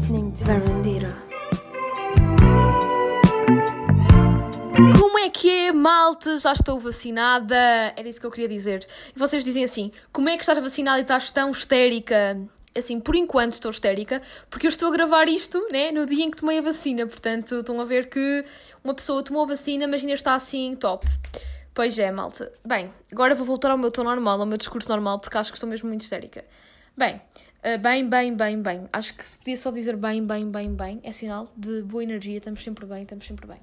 listening to. Como é que é, malta? Já estou vacinada. Era isso que eu queria dizer. E vocês dizem assim: como é que estás vacinada e estás tão histérica? Assim, por enquanto estou histérica, porque eu estou a gravar isto, né, no dia em que tomei a vacina. Portanto, estão a ver que uma pessoa tomou a vacina, mas ainda está assim top. Pois é, malta. Bem, agora vou voltar ao meu tom normal, ao meu discurso normal, porque acho que estou mesmo muito histérica. Bem, uh, bem, bem, bem, bem. Acho que se podia só dizer bem, bem, bem, bem, é sinal de boa energia. Estamos sempre bem, estamos sempre bem.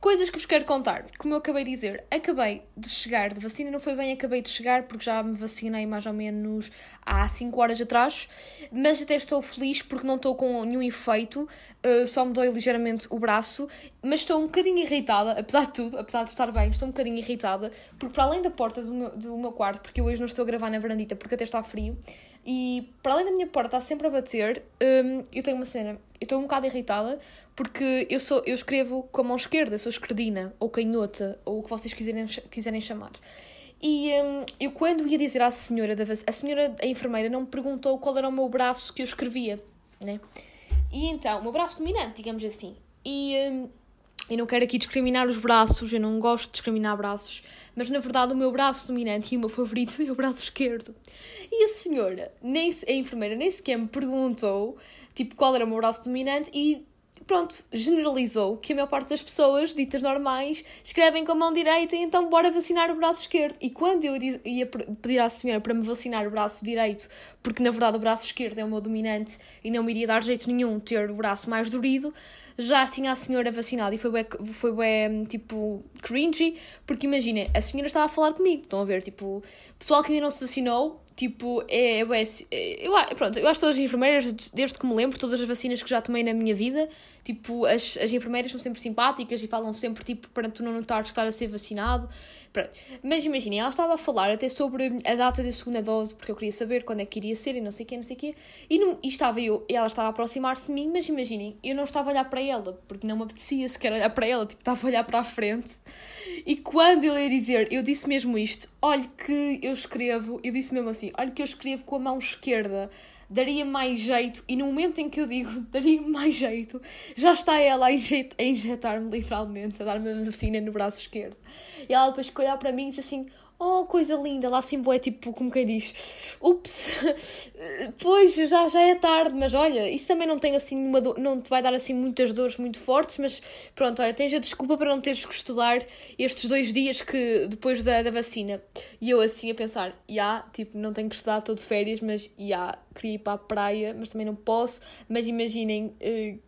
Coisas que vos quero contar. Como eu acabei de dizer, acabei de chegar de vacina, não foi bem acabei de chegar, porque já me vacinei mais ou menos há 5 horas atrás, mas até estou feliz porque não estou com nenhum efeito, uh, só me dói ligeiramente o braço, mas estou um bocadinho irritada, apesar de tudo, apesar de estar bem, estou um bocadinho irritada, porque para além da porta do meu, do meu quarto, porque eu hoje não estou a gravar na varandita porque até está frio, e para além da minha porta estar sempre a bater, um, eu tenho uma cena, eu estou um bocado irritada porque eu, sou, eu escrevo com a mão esquerda, sou esquerdina, ou canhota, ou o que vocês quiserem, quiserem chamar. E um, eu quando ia dizer à senhora, da, a senhora, a enfermeira, não me perguntou qual era o meu braço que eu escrevia, né? E então, o meu braço dominante, digamos assim. E um, eu não quero aqui discriminar os braços, eu não gosto de discriminar braços, mas na verdade o meu braço dominante e o meu favorito é o braço esquerdo. E a senhora, nem, a enfermeira, nem sequer me perguntou, tipo, qual era o meu braço dominante e pronto, generalizou que a maior parte das pessoas, ditas normais, escrevem com a mão direita e então bora vacinar o braço esquerdo. E quando eu ia pedir à senhora para me vacinar o braço direito, porque na verdade o braço esquerdo é o meu dominante e não me iria dar jeito nenhum ter o braço mais dorido, já tinha a senhora vacinada e foi bem, foi bem tipo, cringy, porque imaginem, a senhora estava a falar comigo, estão a ver, tipo, pessoal que ainda não se vacinou, Tipo, é, é, é, pronto, eu acho que todas as enfermeiras, desde que me lembro, todas as vacinas que já tomei na minha vida, tipo, as, as enfermeiras são sempre simpáticas e falam sempre, tipo, para tu não notares que estás a ser vacinado. Pronto. Mas imaginem, ela estava a falar até sobre a data da segunda dose, porque eu queria saber quando é que iria ser e não sei o quê, não sei o quê. E, não, e estava eu, ela estava a aproximar-se de mim, mas imaginem, eu não estava a olhar para ela, porque não me apetecia sequer olhar para ela, tipo, estava a olhar para a frente. E quando eu ia dizer, eu disse mesmo isto, olhe que eu escrevo, eu disse mesmo assim, olhe que eu escrevo com a mão esquerda, daria mais jeito, e no momento em que eu digo daria mais jeito, já está ela a injetar-me literalmente, a dar-me a vacina no braço esquerdo. E ela depois que olhar para mim e disse assim, oh, coisa linda, lá assim é tipo, como quem diz, ups, pois já, já é tarde, mas olha, isso também não tem assim uma do... não te vai dar assim muitas dores muito fortes, mas pronto, olha, tens a desculpa para não teres que estudar estes dois dias que depois da, da vacina. E eu assim a pensar, já, yeah, tipo, não tenho que estudar, estou de férias, mas já, yeah, queria ir para a praia, mas também não posso, mas imaginem, uh,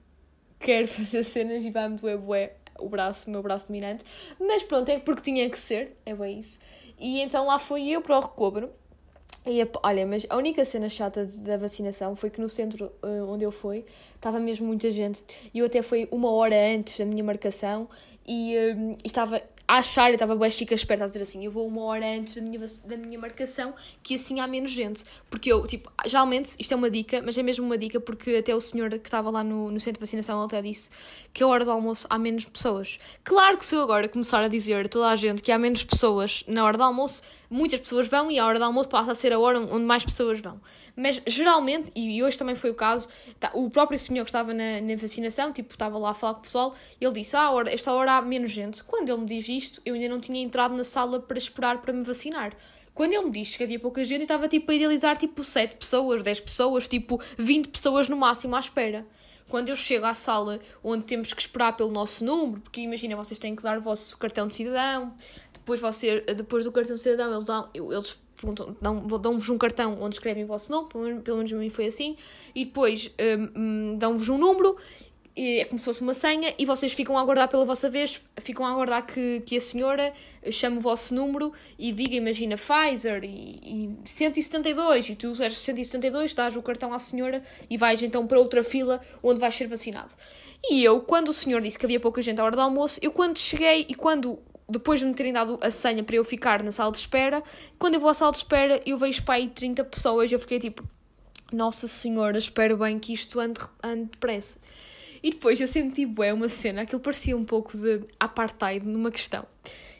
quero fazer cenas e vai-me doer bué o braço, o meu braço dominante, mas pronto, é porque tinha que ser, é bem isso. E então lá fui eu para o recobro. E olha, mas a única cena chata da vacinação foi que no centro uh, onde eu fui estava mesmo muita gente. E eu até fui uma hora antes da minha marcação e, uh, e estava achar, eu estava bem chica esperta a dizer assim, eu vou uma hora antes da minha, da minha marcação, que assim há menos gente. Porque eu, tipo, geralmente, isto é uma dica, mas é mesmo uma dica porque até o senhor que estava lá no, no centro de vacinação, ele até disse que a hora do almoço há menos pessoas. Claro que se eu agora começar a dizer a toda a gente que há menos pessoas na hora do almoço, muitas pessoas vão e a hora do almoço passa a ser a hora onde mais pessoas vão. Mas geralmente, e hoje também foi o caso, tá, o próprio senhor que estava na, na, vacinação, tipo, estava lá a falar com o pessoal, ele disse: Ah, hora, esta hora há menos gente. Quando ele me diz isto, eu ainda não tinha entrado na sala para esperar para me vacinar. Quando ele me disse que havia pouca gente, eu estava tipo a idealizar tipo 7 pessoas, 10 pessoas, tipo 20 pessoas no máximo à espera. Quando eu chego à sala onde temos que esperar pelo nosso número, porque imagina, vocês têm que dar o vosso cartão de cidadão, depois, você, depois do cartão de cidadão, eles, dão, eles dão-vos um cartão onde escrevem o vosso nome, pelo menos a mim foi assim, e depois um, dão-vos um número, é como se fosse uma senha, e vocês ficam a aguardar pela vossa vez, ficam a aguardar que, que a senhora chame o vosso número e diga, imagina, Pfizer e, e 172, e tu és 172, dás o cartão à senhora e vais então para outra fila onde vais ser vacinado. E eu, quando o senhor disse que havia pouca gente à hora do almoço, eu quando cheguei e quando depois de me terem dado a senha para eu ficar na sala de espera, quando eu vou à sala de espera, eu vejo para aí 30 pessoas e eu fiquei tipo, Nossa Senhora, espero bem que isto ande, ande depressa. E depois eu senti, é uma cena, aquilo parecia um pouco de apartheid numa questão.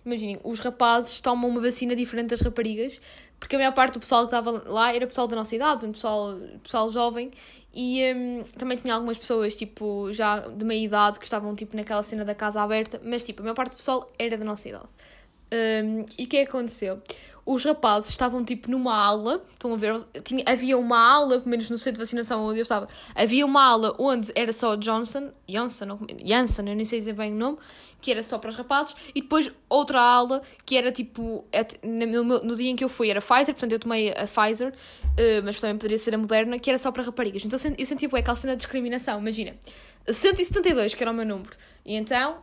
Imaginem, os rapazes tomam uma vacina diferente das raparigas, porque a maior parte do pessoal que estava lá era pessoal da nossa idade, pessoal, pessoal jovem, e um, também tinha algumas pessoas, tipo, já de meia idade, que estavam, tipo, naquela cena da casa aberta, mas, tipo, a maior parte do pessoal era da nossa idade. Um, e o que é aconteceu? Os rapazes estavam tipo numa aula, estão a ver? Tinha, havia uma aula, pelo menos no centro de vacinação onde eu estava, havia uma aula onde era só Johnson, Johnson, Janssen, eu nem sei dizer bem o nome, que era só para os rapazes, e depois outra aula que era tipo, no, no dia em que eu fui era Pfizer, portanto eu tomei a Pfizer, uh, mas também poderia ser a Moderna, que era só para raparigas. Então eu senti tipo, é aquela cena de discriminação, imagina, 172, que era o meu número, e então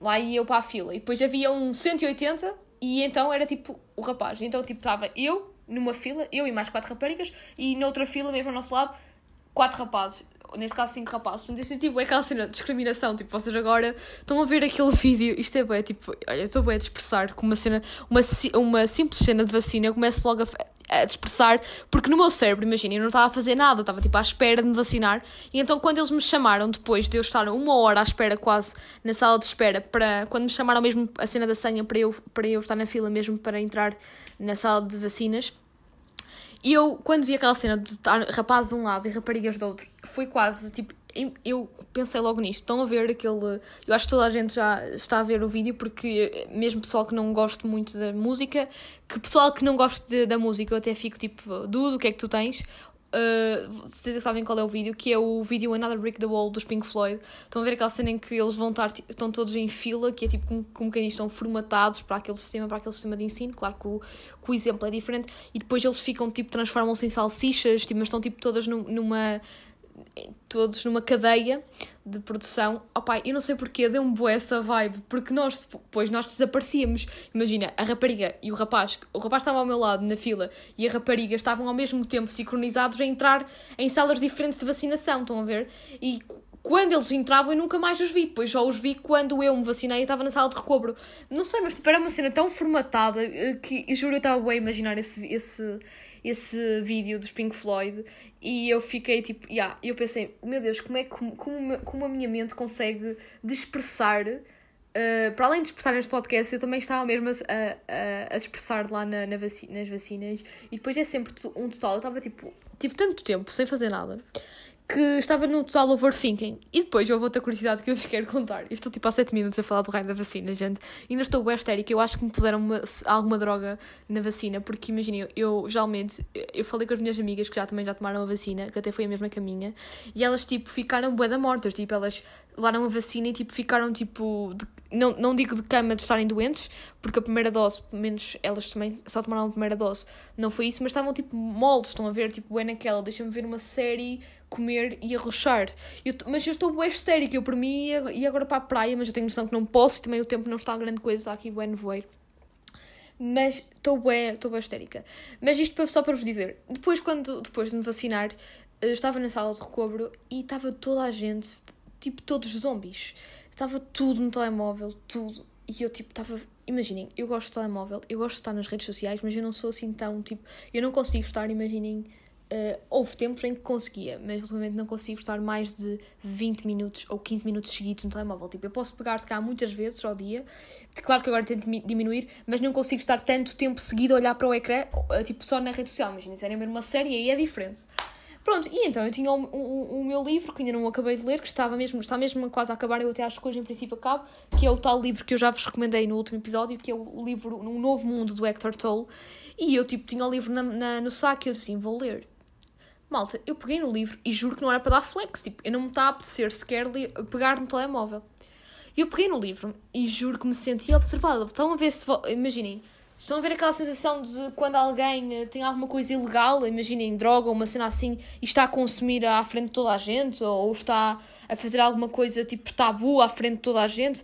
lá ia eu para a fila. E depois havia um 180 e então era tipo o rapaz. Então tipo estava eu numa fila, eu e mais quatro raparigas, e noutra fila, mesmo ao nosso lado, quatti rapazes. Neste caso, cinco rapazes. Portanto, isto é tipo é aquela cena de discriminação. Tipo, vocês agora estão a ver aquele vídeo. Isto é bem, tipo, olha, estou bem a expressar com uma cena, uma, uma simples cena de vacina. Eu começo logo a a dispersar, porque no meu cérebro, imagina, eu não estava a fazer nada, estava tipo à espera de me vacinar, e então quando eles me chamaram, depois de eu estar uma hora à espera quase na sala de espera, para quando me chamaram mesmo a cena da senha para eu, para eu estar na fila mesmo para entrar na sala de vacinas, e eu, quando vi aquela cena de rapazes de um lado e raparigas do outro, foi quase tipo eu pensei logo nisto. Estão a ver aquele. Eu acho que toda a gente já está a ver o vídeo, porque mesmo pessoal que não gosta muito da música, que pessoal que não gosta da música, eu até fico tipo, Dudo, o que é que tu tens? Uh, vocês sabem qual é o vídeo, que é o vídeo Another Brick the Wall dos Pink Floyd. Estão a ver aquela cena em que eles vão estar, estão todos em fila, que é tipo como, que estão formatados para aquele sistema, para aquele sistema de ensino. Claro que o, que o exemplo é diferente, e depois eles ficam tipo, transformam-se em salsichas, tipo, mas estão tipo todas numa todos numa cadeia de produção. Oh pai, eu não sei porquê, deu-me boa essa vibe, porque nós depois nós desaparecíamos. Imagina, a rapariga e o rapaz, o rapaz estava ao meu lado na fila e a rapariga estavam ao mesmo tempo sincronizados a entrar em salas diferentes de vacinação, estão a ver? E quando eles entravam eu nunca mais os vi, depois só os vi quando eu me vacinei e estava na sala de recobro. Não sei, mas tipo, era uma cena tão formatada eh, que eu juro eu estava bem a imaginar esse, esse, esse vídeo dos Pink Floyd e eu fiquei tipo, yeah, eu pensei, meu Deus, como é como, como, como a minha mente consegue dispersar, uh, para além de expressar neste podcast, eu também estava mesmo a, a, a expressar lá na, na vaci nas vacinas e depois é sempre um total. Eu estava tipo, tive tanto tempo sem fazer nada que estava no total overthinking. E depois houve outra curiosidade que eu vos quero contar. Eu estou tipo há 7 minutos a falar do raio da vacina, gente. E ainda estou bem histérica. Eu acho que me puseram uma, alguma droga na vacina, porque imaginem, eu, eu geralmente eu falei com as minhas amigas que já também já tomaram a vacina, que até foi a mesma que a minha, e elas tipo ficaram bué da mortas. Tipo, elas levaram a vacina e tipo ficaram tipo. De, não, não digo de cama de estarem doentes, porque a primeira dose, pelo menos elas também só tomaram a primeira dose, não foi isso, mas estavam tipo moldes, estão a ver, tipo, é naquela, deixa-me ver uma série comer e arrochar. Eu, mas eu estou bem histérica, eu por mim e agora para a praia, mas eu tenho noção que não posso e também o tempo não está a grande coisa, aqui bem nevoeiro. Mas estou bem, estou histérica. Mas isto só para vos dizer, depois, quando, depois de me vacinar, eh, estava na sala de recobro e estava toda a gente, tipo todos zombies. Estava tudo no telemóvel, tudo. E eu tipo estava. Imaginem, eu gosto de telemóvel, eu gosto de estar nas redes sociais, mas eu não sou assim tão tipo. Eu não consigo estar, imaginem Uh, houve tempos em que conseguia, mas ultimamente não consigo estar mais de 20 minutos ou 15 minutos seguidos no telemóvel. Tipo, eu posso pegar se cá muitas vezes ao dia, claro que agora tento diminuir, mas não consigo estar tanto tempo seguido a olhar para o ecrã, uh, tipo, só na rede social. Imagina, se era mesmo uma série, aí é diferente. Pronto, e então eu tinha o, o, o, meu livro, que ainda não acabei de ler, que estava mesmo, está mesmo quase a acabar, eu até acho que hoje em princípio acabo, que é o tal livro que eu já vos recomendei no último episódio, que é o, livro Um Novo Mundo, do Hector Tolle. E eu, tipo, tinha o livro na, na, no saco e eu disse assim, vou ler. Malta, eu peguei no livro e juro que não era para dar flex. Tipo, eu não me estava a apetecer sequer pegar no telemóvel. Eu peguei no livro e juro que me senti observada. Estão a ver se. Imaginem. Estão a ver aquela sensação de quando alguém eh, tem alguma coisa ilegal, imaginem droga ou uma cena assim, e está a consumir à frente de toda a gente, ou está a fazer alguma coisa tipo tabu à frente de toda a gente,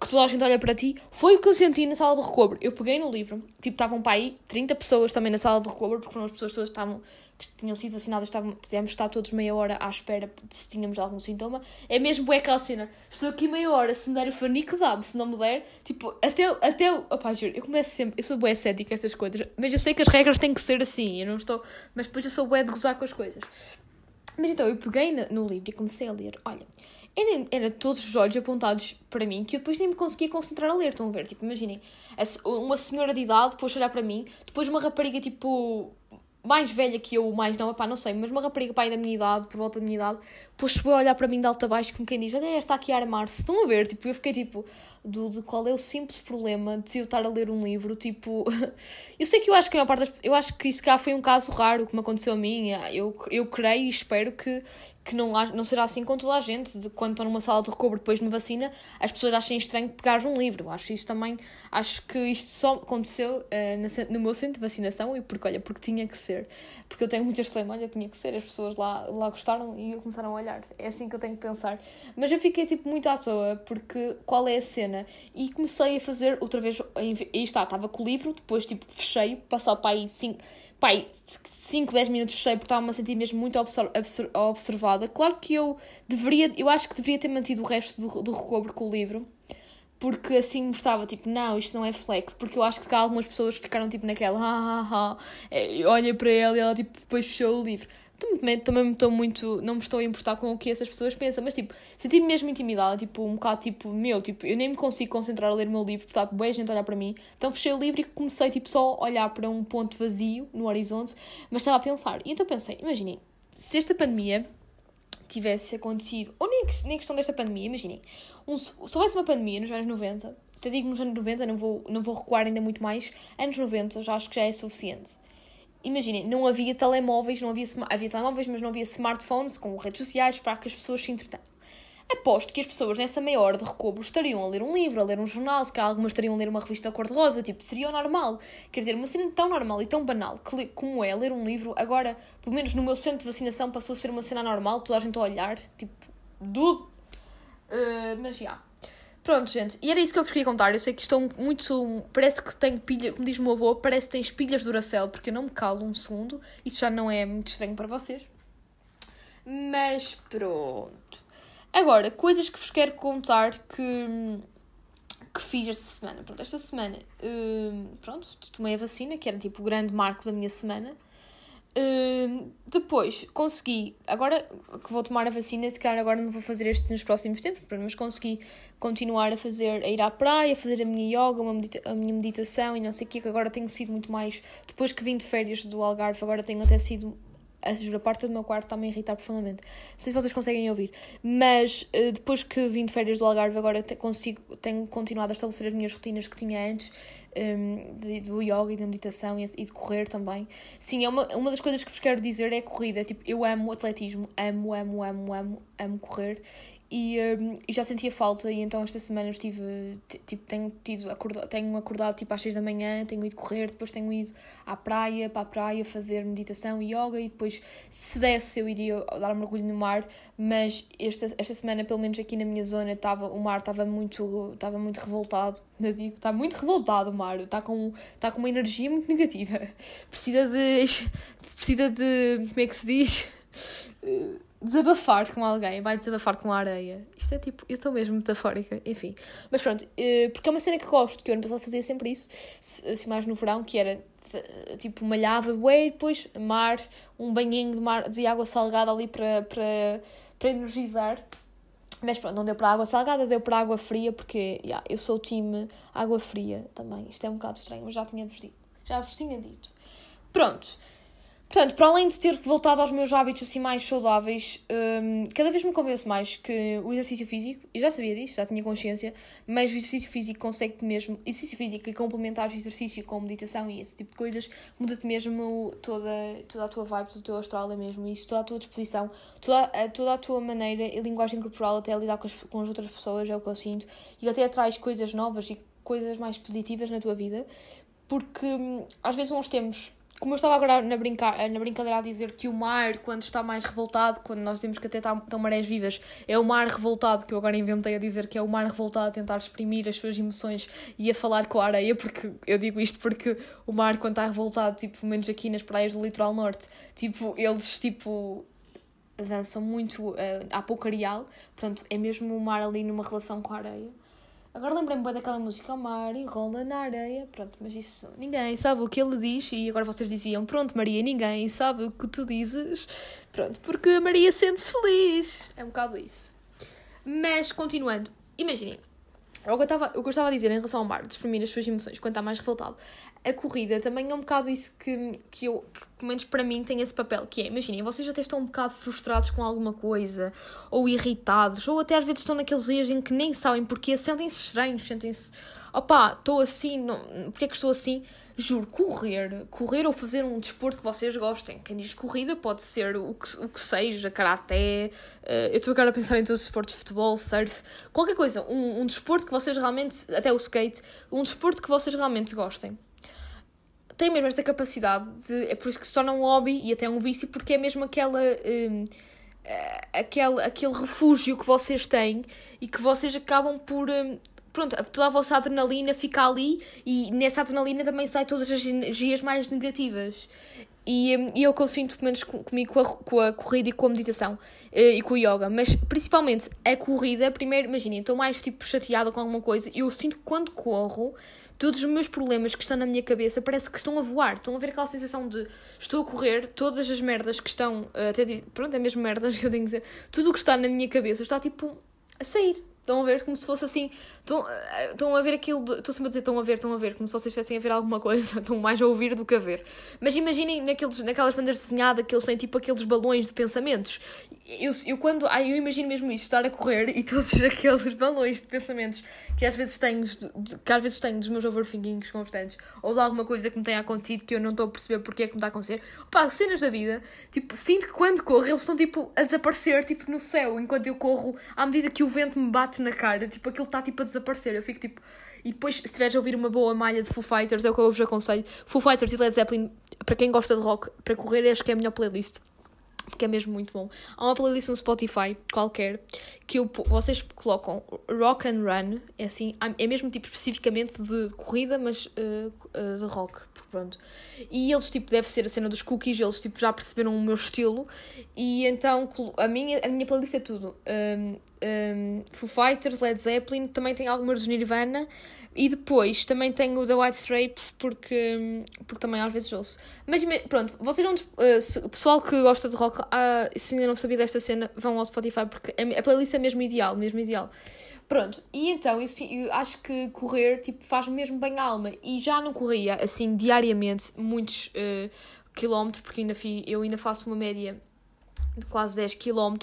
que toda a gente olha para ti. Foi o que eu senti na sala de recobro. Eu peguei no livro, tipo, estavam para aí 30 pessoas também na sala de recobro, porque foram as pessoas todas que estavam que tinham sido vacinadas, estavam, tivemos de estar todos meia hora à espera de se tínhamos algum sintoma. É mesmo é aquela cena, estou aqui meia hora, se me der o fanico dá-me, se não me der, tipo, até, até, opá, juro, eu começo sempre, eu sou bué cética estas coisas, mas eu sei que as regras têm que ser assim, eu não estou, mas depois eu sou bué de gozar com as coisas. Mas então, eu peguei no livro e comecei a ler, olha, era, era todos os olhos apontados para mim que eu depois nem me conseguia concentrar a ler. Estão a ver? Tipo, imaginem, uma senhora de idade depois olhar para mim, depois uma rapariga tipo mais velha que eu, mais nova, pá, não sei, mas uma rapariga pai da minha idade, por volta da minha idade, depois chegou a olhar para mim de alto a baixo, como quem diz: Olha, esta aqui a armar-se. Estão a ver? Tipo, eu fiquei tipo, do, de qual é o simples problema de eu estar a ler um livro, tipo. eu sei que eu acho que a maior parte das, Eu acho que isso cá foi um caso raro que me aconteceu a mim. Eu, eu creio e espero que que não, não será assim com toda a gente, de quando estão numa sala de recobro depois de uma vacina, as pessoas achem estranho pegar um livro. Acho isso também, acho que isto só aconteceu uh, no meu centro de vacinação e porque, olha, porque tinha que ser. Porque eu tenho muitas dilema, olha, tinha que ser, as pessoas lá, lá gostaram e começaram a olhar. É assim que eu tenho que pensar. Mas eu fiquei, tipo, muito à toa, porque qual é a cena? E comecei a fazer outra vez, e está, estava com o livro, depois, tipo, fechei, passar para aí 5, pai, 5, 10 minutos fechei porque estava-me a sentir mesmo muito observada. Claro que eu deveria, eu acho que deveria ter mantido o resto do, do recobro com o livro, porque assim mostrava, tipo, não, isto não é flex, porque eu acho que algumas pessoas ficaram, tipo, naquela, ha, ha, ha, olha para ela e ela, tipo, depois fechou o livro também, também me estou muito. Não me estou a importar com o que essas pessoas pensam, mas tipo, senti-me mesmo intimidada, tipo, um bocado tipo, meu, tipo, eu nem me consigo concentrar a ler o meu livro, porque está bem a gente a olhar para mim. Então fechei o livro e comecei tipo só a olhar para um ponto vazio no horizonte, mas estava a pensar. E então pensei, imaginem, se esta pandemia tivesse acontecido, ou nem, nem questão desta pandemia, imaginem, um, se houvesse uma pandemia nos anos 90, até digo nos anos 90, não vou, não vou recuar ainda muito mais, anos 90 já acho que já é suficiente imaginem, não havia telemóveis, não havia, havia telemóveis, mas não havia smartphones com redes sociais para que as pessoas se entretenham. Aposto que as pessoas nessa meia hora de recobro estariam a ler um livro, a ler um jornal, se calhar algumas estariam a ler uma revista cor-de-rosa, tipo, seria normal. Quer dizer, uma cena tão normal e tão banal que, como é ler um livro, agora, pelo menos no meu centro de vacinação, passou a ser uma cena normal, toda a gente a olhar, tipo, dude. Uh, mas já. Yeah. Pronto, gente, e era isso que eu vos queria contar. Eu sei que estou muito. Parece que tenho pilha, como diz o meu avô, parece que tens pilhas de Duracell, porque eu não me calo um segundo. Isso já não é muito estranho para vocês. Mas pronto. Agora, coisas que vos quero contar que, que fiz esta semana. Pronto, esta semana, hum, pronto, tomei a vacina, que era tipo o grande marco da minha semana. Uh, depois consegui, agora que vou tomar a vacina, se calhar agora não vou fazer este nos próximos tempos, mas consegui continuar a fazer, a ir à praia, a fazer a minha yoga, medita a minha meditação e não sei o que, que agora tenho sido muito mais, depois que vim de férias do Algarve, agora tenho até sido a porta do meu quarto está-me a irritar profundamente. Não sei se vocês conseguem ouvir, mas uh, depois que vim de férias do Algarve, agora consigo, tenho continuado a estabelecer as minhas rotinas que tinha antes, um, ehm, de, do yoga e da meditação e, e, de correr também. Sim, é uma, uma das coisas que vos quero dizer é a corrida. Tipo, eu amo atletismo, amo, amo, amo, amo, amo correr e, um, e já sentia falta e então esta semana estive, tipo, tenho tido, acordado, tenho acordado tipo às 6 da manhã, tenho ido correr, depois tenho ido à praia, para a praia fazer meditação e yoga e depois se desse eu iria dar um mergulho no mar, mas esta, esta semana pelo menos aqui na minha zona estava, o mar estava muito, estava muito revoltado, eu digo, está muito revoltado o mar, está com, está com uma energia muito negativa, precisa de, precisa de, como é que se diz? Desabafar com alguém, vai desabafar com a areia. Isto é tipo, eu estou mesmo metafórica, enfim. Mas pronto, eh, porque é uma cena que gosto, que eu ano passado fazia sempre isso, assim mais no verão, que era tipo malhava, bué, depois mar, um banhinho de, mar, de água salgada ali para, para, para energizar. Mas pronto, não deu para água salgada, deu para água fria, porque yeah, eu sou o time água fria também. Isto é um bocado estranho, mas já tinha-vos dito. Já vos tinha dito. Pronto. Portanto, para além de ter voltado aos meus hábitos assim mais saudáveis, um, cada vez me convenço mais que o exercício físico, eu já sabia disto, já tinha consciência, mas o exercício físico consegue-te mesmo, exercício físico e complementar o exercício com meditação e esse tipo de coisas, muda-te mesmo toda, toda a tua vibe, todo o teu astral é mesmo isso, toda a tua disposição, toda, a, toda a tua maneira e linguagem corporal até a lidar com as, com as outras pessoas, é o que eu sinto, e até traz coisas novas e coisas mais positivas na tua vida, porque hum, às vezes nós temos como eu estava agora na, brinca na brincadeira a dizer que o mar, quando está mais revoltado, quando nós dizemos que até estão marés vivas, é o mar revoltado, que eu agora inventei a dizer que é o mar revoltado a tentar exprimir as suas emoções e a falar com a areia, porque eu digo isto porque o mar, quando está revoltado, tipo, pelo menos aqui nas praias do litoral norte, tipo, eles, tipo, avançam muito uh, à areal, portanto, é mesmo o mar ali numa relação com a areia. Agora lembrei-me bem daquela música, o mar enrola na areia. Pronto, mas isso ninguém sabe o que ele diz. E agora vocês diziam, pronto, Maria, ninguém sabe o que tu dizes. Pronto, porque a Maria sente-se feliz. É um bocado isso. Mas, continuando, imaginem, o que eu estava, o que eu estava a dizer em relação ao mar, de exprimir as suas emoções quando está mais revoltado. A corrida também é um bocado isso que, que eu, que, pelo menos para mim, tem esse papel, que é, imaginem, vocês até estão um bocado frustrados com alguma coisa, ou irritados, ou até às vezes estão naqueles dias em que nem sabem porquê, sentem-se estranhos, sentem-se, opá, estou assim, não, porque é que estou assim? Juro, correr, correr ou fazer um desporto que vocês gostem. Quem diz corrida pode ser o que, o que seja, karaté. Uh, eu estou agora a pensar em todos os esportes, futebol, surf, qualquer coisa. Um, um desporto que vocês realmente, até o skate, um desporto que vocês realmente gostem. Tem mesmo esta capacidade de. É por isso que se torna um hobby e até um vício, porque é mesmo aquela. Um, eh, aquele, aquele refúgio que vocês têm e que vocês acabam por. Um, pronto, toda a vossa adrenalina fica ali e nessa adrenalina também sai todas as energias mais negativas. E, hum, e eu consinto, pelo menos comigo, com a, com a corrida e com a meditação uh, e com o yoga, mas principalmente a corrida, primeiro, imaginem, estou mais tipo chateada com alguma coisa eu sinto que quando corro, todos os meus problemas que estão na minha cabeça parece que estão a voar, estão a ver aquela sensação de estou a correr, todas as merdas que estão, uh, até, pronto, é mesmo merdas que eu tenho que dizer, tudo o que está na minha cabeça está tipo a sair Estão a ver como se fosse assim. Estão, eh, estão a ver aquilo. Estou sempre a dizer estão a ver, estão a ver, como se vocês estivessem a ver alguma coisa. Estão mais a ouvir do que a ver. Mas imaginem naqueles, naquelas bandas desenhadas que eles têm tipo aqueles balões de pensamentos. Eu, eu quando. Ai, eu imagino mesmo isso, estar a correr e todos aqueles balões de pensamentos que às vezes tenho, que às vezes tenho dos meus overthinkings constantes ou de alguma coisa que me tenha acontecido que eu não estou a perceber porque é que me está a acontecer. Pá, cenas da vida. Tipo, sinto que quando corro eles estão tipo a desaparecer tipo no céu enquanto eu corro à medida que o vento me bate na cara, tipo, aquilo está tipo a desaparecer. Eu fico tipo. E depois, se tiveres a ouvir uma boa malha de Foo Fighters, é o que eu vos aconselho. Foo Fighters e Led Zeppelin, para quem gosta de rock, para correr, acho que é a melhor playlist. Porque é mesmo muito bom. Há uma playlist no Spotify, qualquer, que eu, vocês colocam Rock and Run, é assim, é mesmo tipo especificamente de corrida, mas uh, uh, de rock, pronto. E eles, tipo, deve ser a cena dos cookies, eles, tipo, já perceberam o meu estilo, e então a minha, a minha playlist é tudo. Um, um, Foo Fighters, Led Zeppelin, também tem algumas de Nirvana, e depois também tenho o The White Stripes porque, porque também às vezes ouço. Mas pronto, vocês não. Uh, pessoal que gosta de rock, uh, se ainda não sabia desta cena, vão ao Spotify porque a, a playlist é mesmo ideal, mesmo ideal. Pronto, e então eu, eu acho que correr tipo, faz mesmo bem a alma. E já não corria assim diariamente muitos uh, quilómetros, porque ainda fi, eu ainda faço uma média de quase 10 km,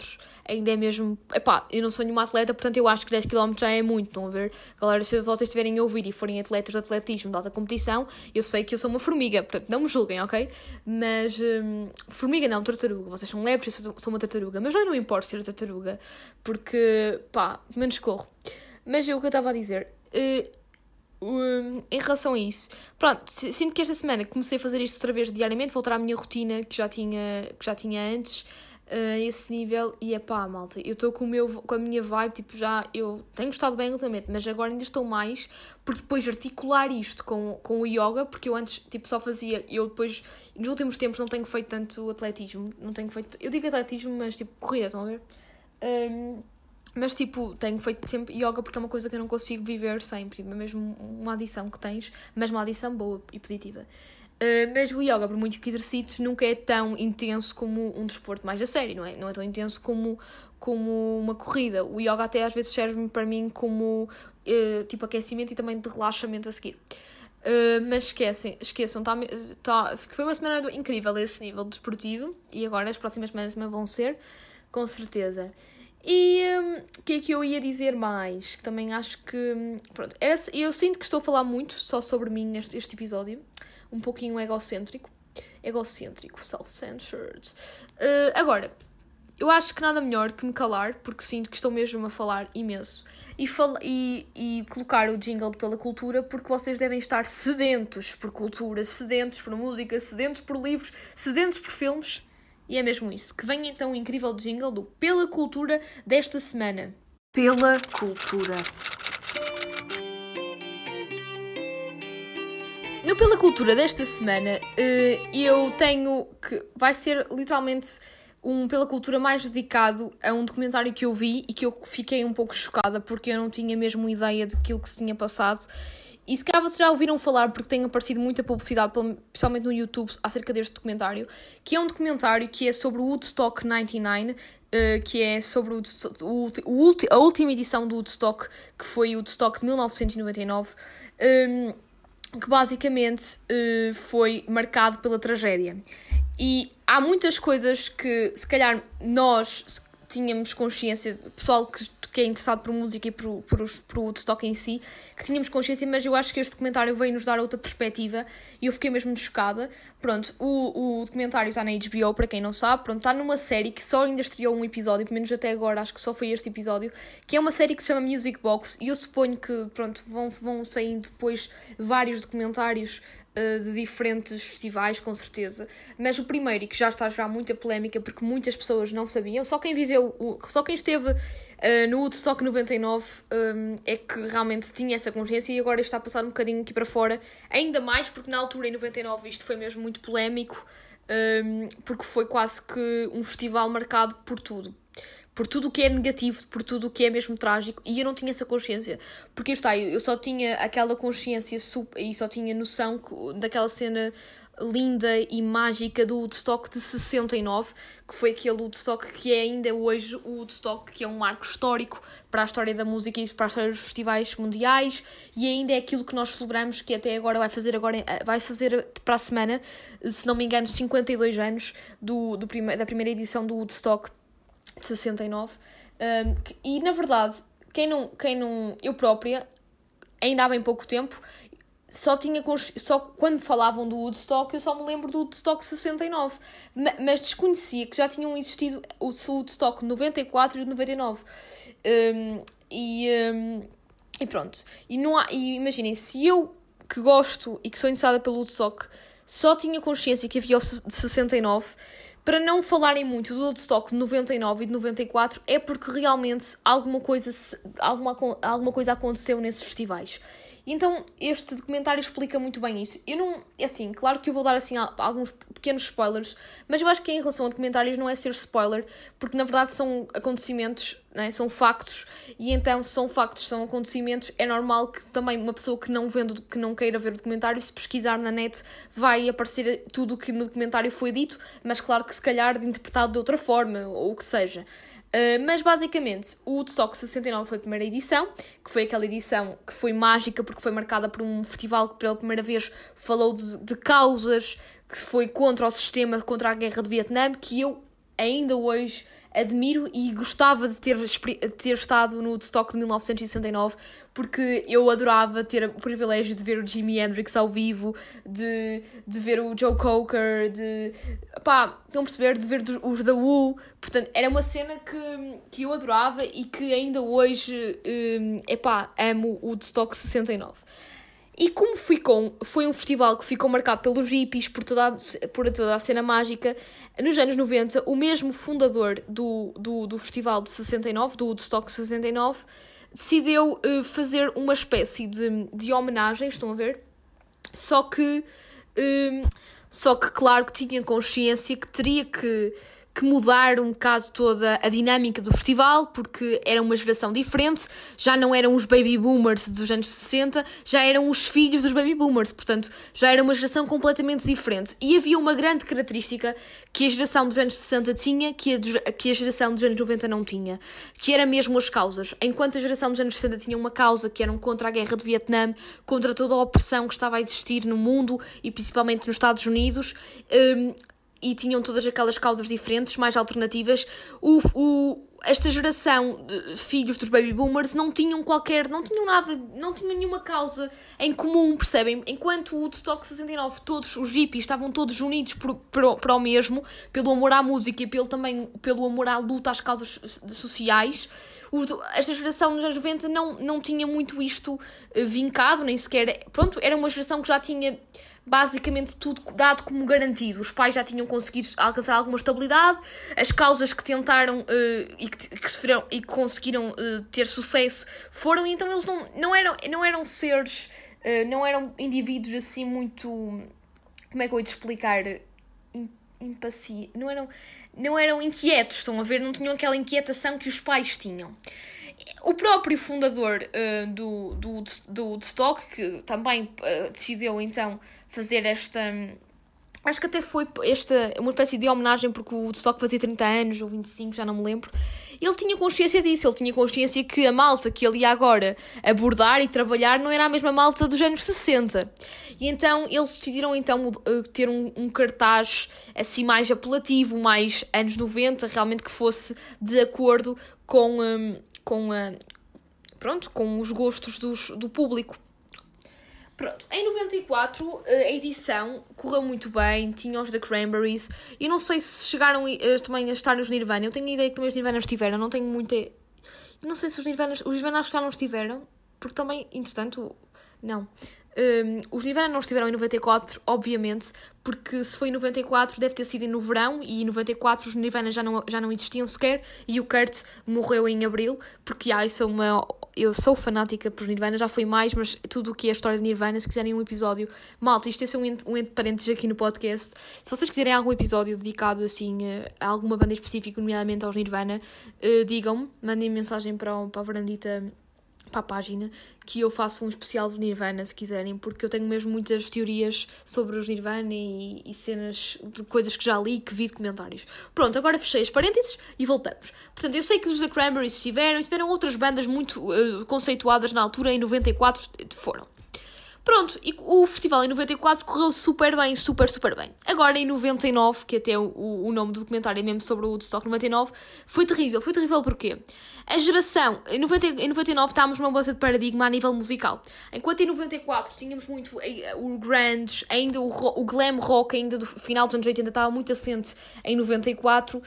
ainda é mesmo. Epá, eu não sou nenhuma atleta, portanto eu acho que 10 km já é muito. Estão a ver? Galera, se vocês estiverem a ouvir e forem atletas de atletismo de alta competição, eu sei que eu sou uma formiga, portanto não me julguem, ok? Mas. Hum, formiga não, tartaruga. Vocês são lepres, eu sou uma tartaruga. Mas já não importa ser tartaruga, porque. pá, menos corro. Mas é o que eu estava a dizer. Uh, um, em relação a isso, pronto, sinto que esta semana comecei a fazer isto outra vez diariamente, voltar à minha rotina que já tinha, que já tinha antes a esse nível e é pá, malta, eu estou com, o meu, com a minha vibe, tipo, já eu tenho gostado bem ultimamente, mas agora ainda estou mais, porque depois articular isto com, com o yoga, porque eu antes, tipo, só fazia, eu depois, nos últimos tempos não tenho feito tanto atletismo, não tenho feito, eu digo atletismo, mas tipo, corrida, estão a ver? Um, mas tipo, tenho feito sempre yoga porque é uma coisa que eu não consigo viver é mesmo uma adição que tens, mas uma adição boa e positiva. Uh, mas o yoga, por muito que exercites, nunca é tão intenso como um desporto mais a sério, não é? Não é tão intenso como, como uma corrida. O yoga até às vezes serve-me para mim como uh, tipo aquecimento e também de relaxamento a seguir. Uh, mas esquecem, esqueçam, tá, tá, foi uma semana incrível esse nível desportivo e agora as próximas semanas também vão ser, com certeza. E o um, que é que eu ia dizer mais? Que também acho que. Pronto, era, eu sinto que estou a falar muito só sobre mim neste este episódio um pouquinho egocêntrico. Egocêntrico, self-centered. Uh, agora, eu acho que nada melhor que me calar, porque sinto que estou mesmo a falar imenso, e, fal e, e colocar o jingle pela cultura, porque vocês devem estar sedentos por cultura, sedentos por música, sedentos por livros, sedentos por filmes. E é mesmo isso. Que venha então o incrível jingle do Pela Cultura desta semana. Pela Cultura. No Pela Cultura desta semana, eh, eu tenho que. Vai ser literalmente um Pela Cultura mais dedicado a um documentário que eu vi e que eu fiquei um pouco chocada porque eu não tinha mesmo ideia daquilo que se tinha passado. E se calhar vocês já ouviram falar, porque tem aparecido muita publicidade, principalmente no YouTube, acerca deste documentário, que é um documentário que é sobre o Woodstock 99, uh, que é sobre o, o, a última edição do Woodstock, que foi o Woodstock de 1999, um, que basicamente uh, foi marcado pela tragédia. E há muitas coisas que, se calhar, nós tínhamos consciência, pessoal que que é interessado por música e por, por, por o Woodstock em si, que tínhamos consciência, mas eu acho que este documentário veio nos dar outra perspectiva e eu fiquei mesmo chocada. Pronto, o, o documentário está na HBO, para quem não sabe, pronto, está numa série que só ainda estreou um episódio, pelo menos até agora, acho que só foi este episódio, que é uma série que se chama Music Box e eu suponho que, pronto, vão, vão saindo depois vários documentários de diferentes festivais, com certeza. Mas o primeiro, e que já está a gerar muita polémica, porque muitas pessoas não sabiam, só quem viveu, só quem esteve uh, no Woodstock 99 um, é que realmente tinha essa consciência e agora está a passar um bocadinho aqui para fora, ainda mais porque na altura, em 99, isto foi mesmo muito polémico, um, porque foi quase que um festival marcado por tudo por tudo o que é negativo, por tudo o que é mesmo trágico, e eu não tinha essa consciência. Porque está, eu só tinha aquela consciência e só tinha noção daquela cena linda e mágica do Woodstock de 69, que foi aquele Woodstock que é ainda hoje o Woodstock que é um marco histórico para a história da música e para a história dos festivais mundiais e ainda é aquilo que nós celebramos que até agora vai fazer agora vai fazer para a semana, se não me engano, 52 anos do, do da primeira edição do Woodstock de 69. Um, e na verdade, quem não, quem não. Eu própria, ainda há bem pouco tempo, só tinha. Só quando falavam do Woodstock, eu só me lembro do Woodstock 69. Mas desconhecia que já tinham existido o Woodstock 94 e o 99. Um, e, um, e pronto. E, não e imaginem, se eu que gosto e que sou interessada pelo Woodstock só tinha consciência que havia o de 69 para não falarem muito do Woodstock de 99 e de 94 é porque realmente alguma coisa, alguma, alguma coisa aconteceu nesses festivais. Então este documentário explica muito bem isso. Eu não. É assim, claro que eu vou dar assim alguns pequenos spoilers, mas eu acho que em relação a documentários não é ser spoiler, porque na verdade são acontecimentos, né? são factos, e então se são factos, são acontecimentos, é normal que também uma pessoa que não vendo, que não queira ver o documentário, se pesquisar na net, vai aparecer tudo o que no documentário foi dito, mas claro que se calhar de interpretado de outra forma, ou o que seja. Uh, mas basicamente, o Woodstock 69 foi a primeira edição, que foi aquela edição que foi mágica porque foi marcada por um festival que pela primeira vez falou de, de causas que foi contra o sistema, contra a guerra do Vietnã, que eu ainda hoje admiro e gostava de ter, ter estado no Woodstock de 1969 porque eu adorava ter o privilégio de ver o Jimi Hendrix ao vivo, de, de ver o Joe Cocker, de. pá, estão a perceber? De ver os da Who. Portanto, era uma cena que, que eu adorava e que ainda hoje, um, epá, amo o Woodstock 69. E como ficou, foi um festival que ficou marcado pelos hippies, por toda, a, por toda a cena mágica, nos anos 90, o mesmo fundador do, do, do festival de 69, do Woodstock 69, decidiu uh, fazer uma espécie de, de homenagem, estão a ver? Só que, uh, só que claro que tinha consciência que teria que que mudar um bocado toda a dinâmica do festival, porque era uma geração diferente, já não eram os baby boomers dos anos 60, já eram os filhos dos baby boomers, portanto, já era uma geração completamente diferente. E havia uma grande característica que a geração dos anos 60 tinha, que a, que a geração dos anos 90 não tinha, que era mesmo as causas. Enquanto a geração dos anos 60 tinha uma causa que eram contra a guerra do Vietnã, contra toda a opressão que estava a existir no mundo e principalmente nos Estados Unidos, um, e tinham todas aquelas causas diferentes, mais alternativas, o, o, esta geração filhos dos baby boomers não tinham qualquer, não tinham nada, não tinham nenhuma causa em comum, percebem? Enquanto o Woodstock 69, todos os hippies estavam todos unidos para o mesmo, pelo amor à música e pelo, também pelo amor à luta às causas sociais, esta geração nos anos 90 não, não tinha muito isto eh, vincado, nem sequer, pronto, era uma geração que já tinha basicamente tudo dado como garantido. Os pais já tinham conseguido alcançar alguma estabilidade, as causas que tentaram uh, e, que, que sofreram, e que conseguiram uh, ter sucesso foram, então eles não, não, eram, não eram seres, uh, não eram indivíduos assim muito. Como é que eu vou te explicar? Não eram, não eram inquietos, estão a ver? Não tinham aquela inquietação que os pais tinham. O próprio fundador uh, do, do, do Woodstock, que também uh, decidiu então fazer esta. Acho que até foi esta, uma espécie de homenagem porque o Woodstock fazia 30 anos ou 25, já não me lembro. Ele tinha consciência disso, ele tinha consciência que a malta que ele ia agora abordar e trabalhar não era a mesma malta dos anos 60. E então eles decidiram então eh, ter um, um cartaz assim mais apelativo, mais anos 90, realmente que fosse de acordo com, um, com, uh, pronto, com os gostos dos, do público. Pronto, em 94 eh, a edição correu muito bem, tinha os The Cranberries. Eu não sei se chegaram uh, também a estar nos Nirvana. Eu tenho a ideia que também os Nirvana estiveram, não tenho muita. Não sei se os Nirvana. Os Nirvana acho que já não estiveram, porque também, entretanto, não. Um, os Nirvana não estiveram em 94, obviamente, porque se foi em 94 deve ter sido no verão e em 94 os Nirvana já não, já não existiam sequer e o Kurt morreu em abril, porque ah, isso é uma. Eu sou fanática por Nirvana, já foi mais, mas tudo o que é a história de Nirvana, se quiserem um episódio, malta, isto é um, um entre parênteses aqui no podcast. Se vocês quiserem algum episódio dedicado assim a alguma banda específica, nomeadamente aos Nirvana, uh, digam-me, mandem mensagem para, para a Verandita para a página que eu faço um especial do Nirvana, se quiserem, porque eu tenho mesmo muitas teorias sobre os Nirvana e, e cenas de coisas que já li que vi de comentários. Pronto, agora fechei as parênteses e voltamos. Portanto, eu sei que os The Cranberries estiveram e tiveram outras bandas muito uh, conceituadas na altura, em 94 foram. Pronto, e o festival em 94 correu super bem, super, super bem. Agora em 99, que até o, o nome do documentário é mesmo sobre o Woodstock 99, foi terrível. Foi terrível porquê? A geração, em, 90, em 99 estávamos numa mudança de paradigma a nível musical. Enquanto em 94 tínhamos muito eh, o grunge, ainda o, o glam rock ainda do final dos anos 80 estava muito assente em 94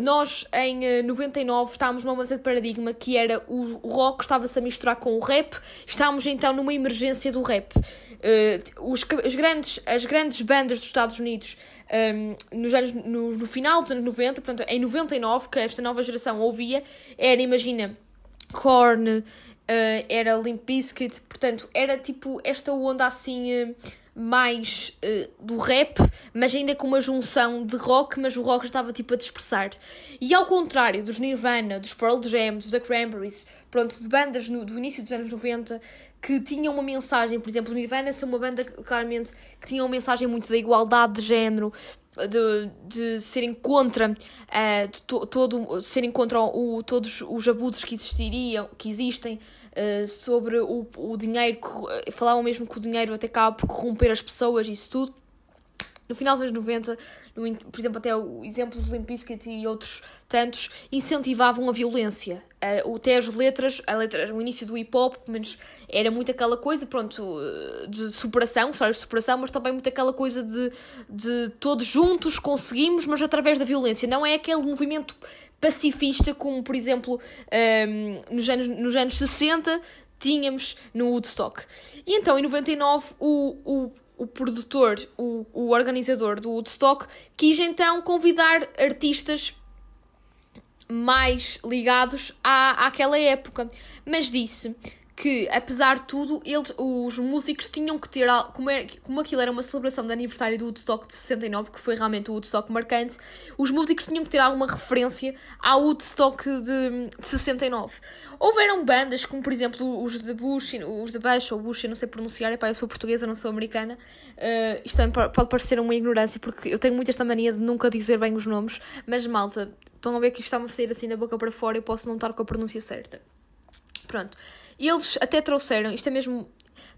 nós em 99 eh, estávamos numa mudança de paradigma que era o rock estava-se a misturar com o rap, estávamos então numa emergência do rap. Uh, os, as, grandes, as grandes bandas dos Estados Unidos um, ehm, nos anos, no, no, final dos anos 90, portanto em 99, que esta nova geração ouvia, era, imagina, Korn, uh, era Limp Bizkit, portanto era tipo esta onda assim. Uh, mais uh, do rap, mas ainda com uma junção de rock, mas o rock estava tipo a dispersar. E ao contrário dos Nirvana, dos Pearl Jam, dos The Cranberries, pronto, de bandas no, do início dos anos 90 que tinham uma mensagem, por exemplo, os Nirvana são uma banda claramente que tinha uma mensagem muito da igualdade de género, de, de serem contra uh, de to, todo serem contra o, todos os abusos que existiriam que existem uh, sobre o, o dinheiro falavam mesmo que o dinheiro até acaba por corromper as pessoas isso tudo no final dos anos 90 no, por exemplo, até o exemplo do Limp Bizkit e outros tantos, incentivavam a violência. Uh, até as letras, a letra, o início do hip hop, pelo menos era muito aquela coisa, pronto, de superação, histórias de superação, mas também muito aquela coisa de, de todos juntos conseguimos, mas através da violência. Não é aquele movimento pacifista como, por exemplo, um, ehm, nos, anos, nos anos 60 tínhamos no Woodstock. E então, em 99, o, o o produtor, o, o organizador do Woodstock, quis então convidar artistas mais ligados à, àquela época, mas disse que, apesar de tudo, eles, os músicos tinham que ter, como, é, como aquilo era uma celebração de aniversário do Woodstock de 69, que foi realmente o Woodstock marcante, os músicos tinham que ter alguma referência ao Woodstock de, de 69. Houveram bandas, como por exemplo os de Bush, os de Bush ou Bush, eu não sei pronunciar, epá, eu sou portuguesa, não sou americana, uh, isto pode parecer uma ignorância, porque eu tenho muito esta mania de nunca dizer bem os nomes, mas malta, estão a ver que isto está-me a sair assim da boca para fora e posso não estar com a pronúncia certa. Pronto. E eles até trouxeram, isto é mesmo.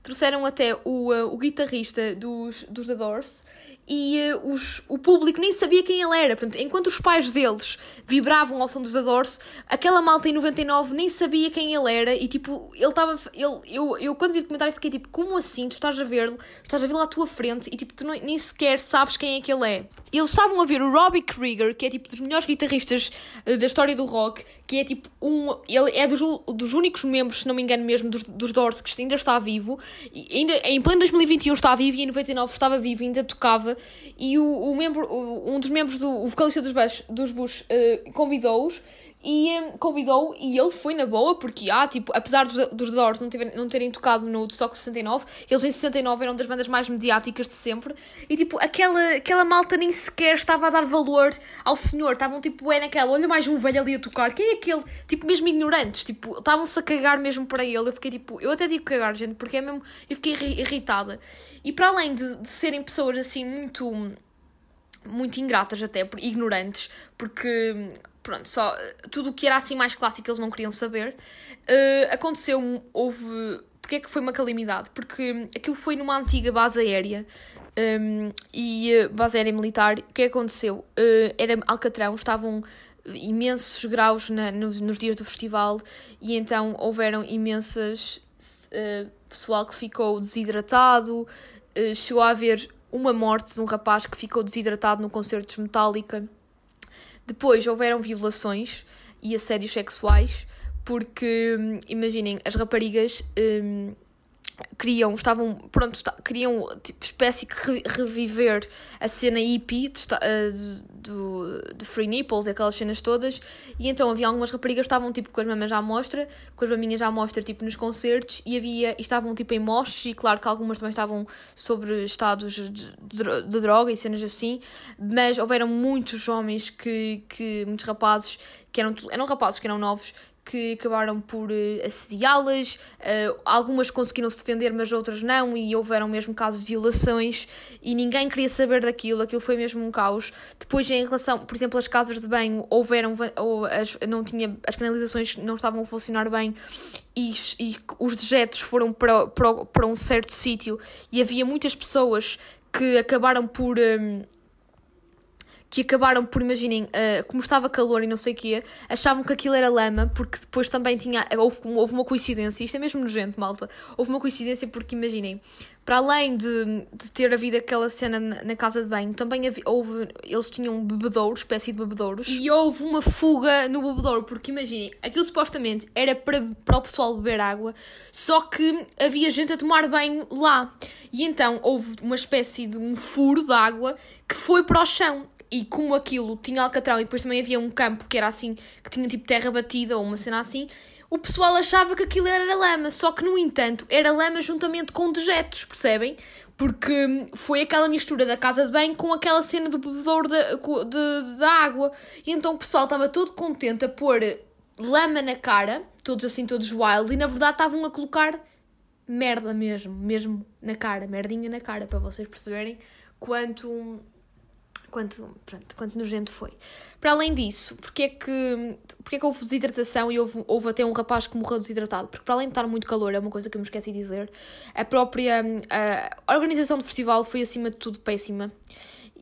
Trouxeram até o, uh, o guitarrista dos, dos The Doors e uh, os, o público nem sabia quem ele era. Portanto, enquanto os pais deles vibravam ao som dos Adores, aquela malta em 99 nem sabia quem ele era e tipo, ele estava. Ele, eu, eu quando vi o documentário fiquei tipo, como assim? Tu estás a ver-lo, estás a vê-lo à tua frente e tipo, tu não, nem sequer sabes quem é que ele é. Eles estavam a ver o Robbie Krieger, que é tipo dos melhores guitarristas uh, da história do rock, que é tipo um. Ele é dos, dos únicos membros, se não me engano mesmo, dos, dos Doors que ainda está vivo. E ainda, em pleno 2021 está vivo e em 99 estava vivo, ainda tocava e o, o membro, o, um dos membros do vocalista dos Bush, dos Bush uh, convidou-os e um, convidou e ele foi na boa, porque, ah, tipo, apesar dos, dos Doors não, não terem tocado no Woodstock 69, eles em 69 eram das bandas mais mediáticas de sempre, e tipo, aquela, aquela malta nem sequer estava a dar valor ao senhor, estavam tipo, é naquela, olha mais um velho ali a tocar, quem é aquele? Tipo, mesmo ignorantes, tipo, estavam-se a cagar mesmo para ele, eu fiquei tipo, eu até digo cagar, gente, porque é mesmo, eu fiquei irritada, e para além de, de serem pessoas assim muito muito ingratas até, ignorantes, porque pronto, só tudo o que era assim mais clássico eles não queriam saber. Uh, aconteceu, houve. Porque é que foi uma calamidade? Porque aquilo foi numa antiga base aérea um, e uh, base aérea militar. O que é aconteceu? Uh, era Alcatrão, estavam imensos graus na, nos, nos, dias do festival e então houveram imensas. pessoal que ficou desidratado, chegou a haver uma morte de um rapaz que ficou desidratado no concerto de Metallica depois houveram violações e assédios sexuais, porque hum, imaginem, as raparigas um, queriam, estavam, pronto, está, queriam, tipo, espécie que re, reviver a cena hippie de, de, do, de Free Nipples, aquelas cenas todas, e então havia algumas raparigas que estavam, tipo, com as mamas à mostra, com as maminhas à mostra, tipo, nos concertos, e havia, e estavam, tipo, em moches, e claro que algumas também estavam sobre estados de, de, de droga e cenas assim, mas houveram muitos homens que, que muitos rapazes, que eram, eram rapazes que eram novos, que acabaram por uh, assediá-las, uh, algumas conseguiram se defender, mas outras não, e houveram mesmo casos de violações, e ninguém queria saber daquilo, aquilo foi mesmo um caos. Depois, em relação, por exemplo, as casas de banho, houveram, ou as, não tinha, as canalizações não estavam a funcionar bem, e, e os dejetos foram para, para, para um certo sítio, e havia muitas pessoas que acabaram por. Um, que acabaram por, imaginem, uh, como estava calor e não sei o quê, achavam que aquilo era lama, porque depois também tinha. Houve, houve uma coincidência, isto é mesmo nojento, malta. Houve uma coincidência porque, imaginem, para além de, de ter havido aquela cena na, na casa de banho, também havia, houve. Eles tinham um bebedouro, espécie de bebedouros, e houve uma fuga no bebedouro, porque imaginem, aquilo supostamente era para, para o pessoal beber água, só que havia gente a tomar banho lá. E então houve uma espécie de um furo de água que foi para o chão e como aquilo tinha alcatrão e depois também havia um campo que era assim, que tinha tipo terra batida ou uma cena assim, o pessoal achava que aquilo era lama, só que no entanto era lama juntamente com dejetos, percebem? Porque foi aquela mistura da casa de banho com aquela cena do bebedouro da, de, água. E então o pessoal estava todo contente a pôr lama na cara, todos assim, todos wild, e na verdade estavam a colocar merda mesmo, mesmo na cara, merdinha na cara, para vocês perceberem quanto quanto, pronto, quanto nojento foi. Para além disso, porque é que, porque é que houve desidratação e houve, houve até um rapaz que morreu desidratado? Porque para além de estar muito calor, é uma coisa que eu me esqueci de dizer, a própria a organização do festival foi acima de tudo péssima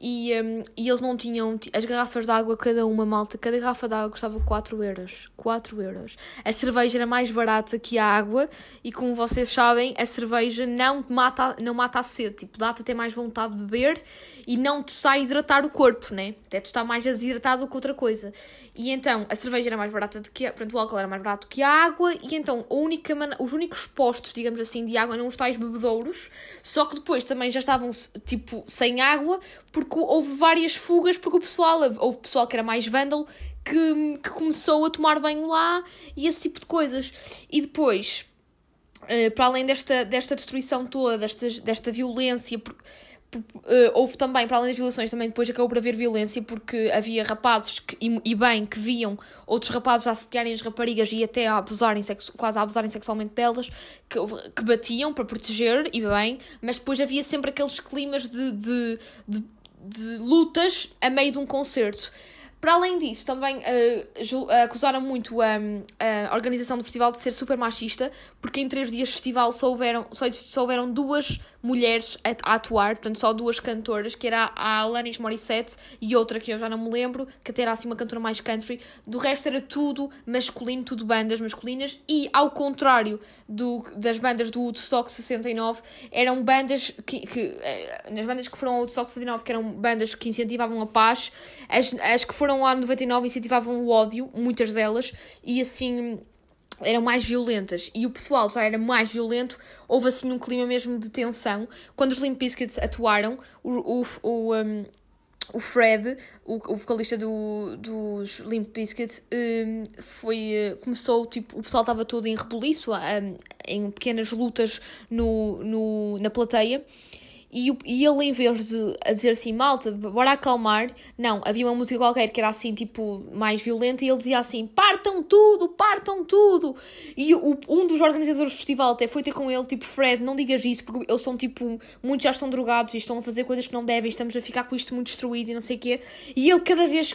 e, um, e eles não tinham as garrafas de água, cada uma malta, cada garrafa de água custava 4 euros. 4 euros. A cerveja era mais barata que a água e como vocês sabem, a cerveja não mata, não mata a sede, tipo, dá-te até mais vontade de beber e não te está a hidratar o corpo, né? Até te está mais desidratado que outra coisa. E então, a cerveja era mais barata do que a, pronto, o álcool era mais barato que a água e então a única man... os únicos postos, digamos assim, de água eram os tais bebedouros, só que depois também já estavam, tipo, sem água, porque houve várias fugas, porque o pessoal, houve pessoal que era mais vândalo, que, que começou a tomar banho lá e esse tipo de coisas. E depois, uh, para além desta, desta destruição toda, desta, desta violência, porque Uh, houve também, para além das violações, também depois acabou por haver violência porque havia rapazes que, e, e, bem que viam outros rapazes a assediarem as raparigas e até a abusarem quase a abusarem sexualmente delas, que, que batiam para proteger e bem, mas depois havia sempre aqueles climas de, de, de, de lutas a meio de um concerto. Para além disso, também uh, acusaram muito a, a organização do festival de ser super machista, porque em três dias de festival só houveram, só, só houveram duas mulheres a, atuar, portanto só duas cantoras, que era a Alanis Morissette e outra que eu já não me lembro, que até era assim uma cantora mais country. Do resto era tudo masculino, tudo bandas masculinas, e ao contrário do, das bandas do Woodstock 69, eram bandas que, que eh, nas bandas que foram ao Woodstock 69, que eram bandas que incentivavam a paz, as, as que foram lá no 99 incentivavam o ódio, muitas delas, e assim eram mais violentas e o pessoal já era mais violento, houve assim um clima mesmo de tensão. Quando os Limp Bizkit atuaram, o, o, o, um, o Fred, o, o vocalista do, dos Limp Bizkit, um, foi, começou, tipo, o pessoal estava todo em rebuliço, um, em pequenas lutas no, no, na plateia, e, e ele, em vez de a dizer assim, malta, bora acalmar, não, havia uma música qualquer que era assim, tipo, mais violenta, e ele dizia assim, partam tudo, partam tudo. E o, um dos organizadores do festival até foi ter com ele, tipo, Fred, não digas isso, porque eles são, tipo, muitos já estão drogados e estão a fazer coisas que não devem, estamos a ficar com isto muito destruído e não sei o quê. E ele, cada vez,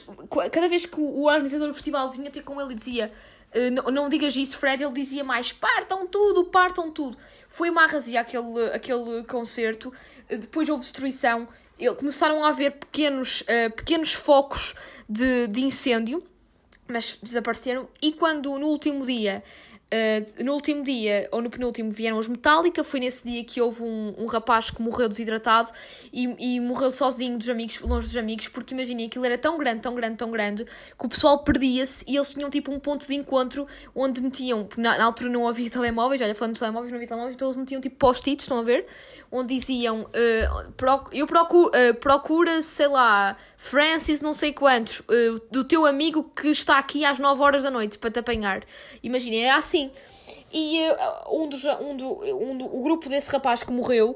cada vez que o organizador do festival vinha ter com ele e dizia eh, não, não digas isso, Fred, ele dizia mais partam tudo, partam tudo. Foi uma arrasia aquele, aquele concerto, eh, depois houve destruição, começaram a haver pequenos, uh, pequenos focos de, de incêndio, mas desapareceram, e quando no último dia Uh, no último dia, ou no penúltimo, vieram os Metallica. Foi nesse dia que houve um, um rapaz que morreu desidratado e, e morreu sozinho dos amigos, longe dos amigos, porque imaginem, aquilo era tão grande, tão grande, tão grande, que o pessoal perdia-se e eles tinham tipo um ponto de encontro onde metiam, na, na altura não havia telemóveis, olha, falando de telemóveis, não havia telemóveis, então eles metiam tipo post-its, estão a ver? Onde diziam, uh, proc eu procuro, uh, procura, sei lá, Francis não sei quantos, do teu amigo que está aqui às 9 horas da noite para te apanhar. Imaginem, era assim. E uh, um dos, um do, um do, o grupo desse rapaz que morreu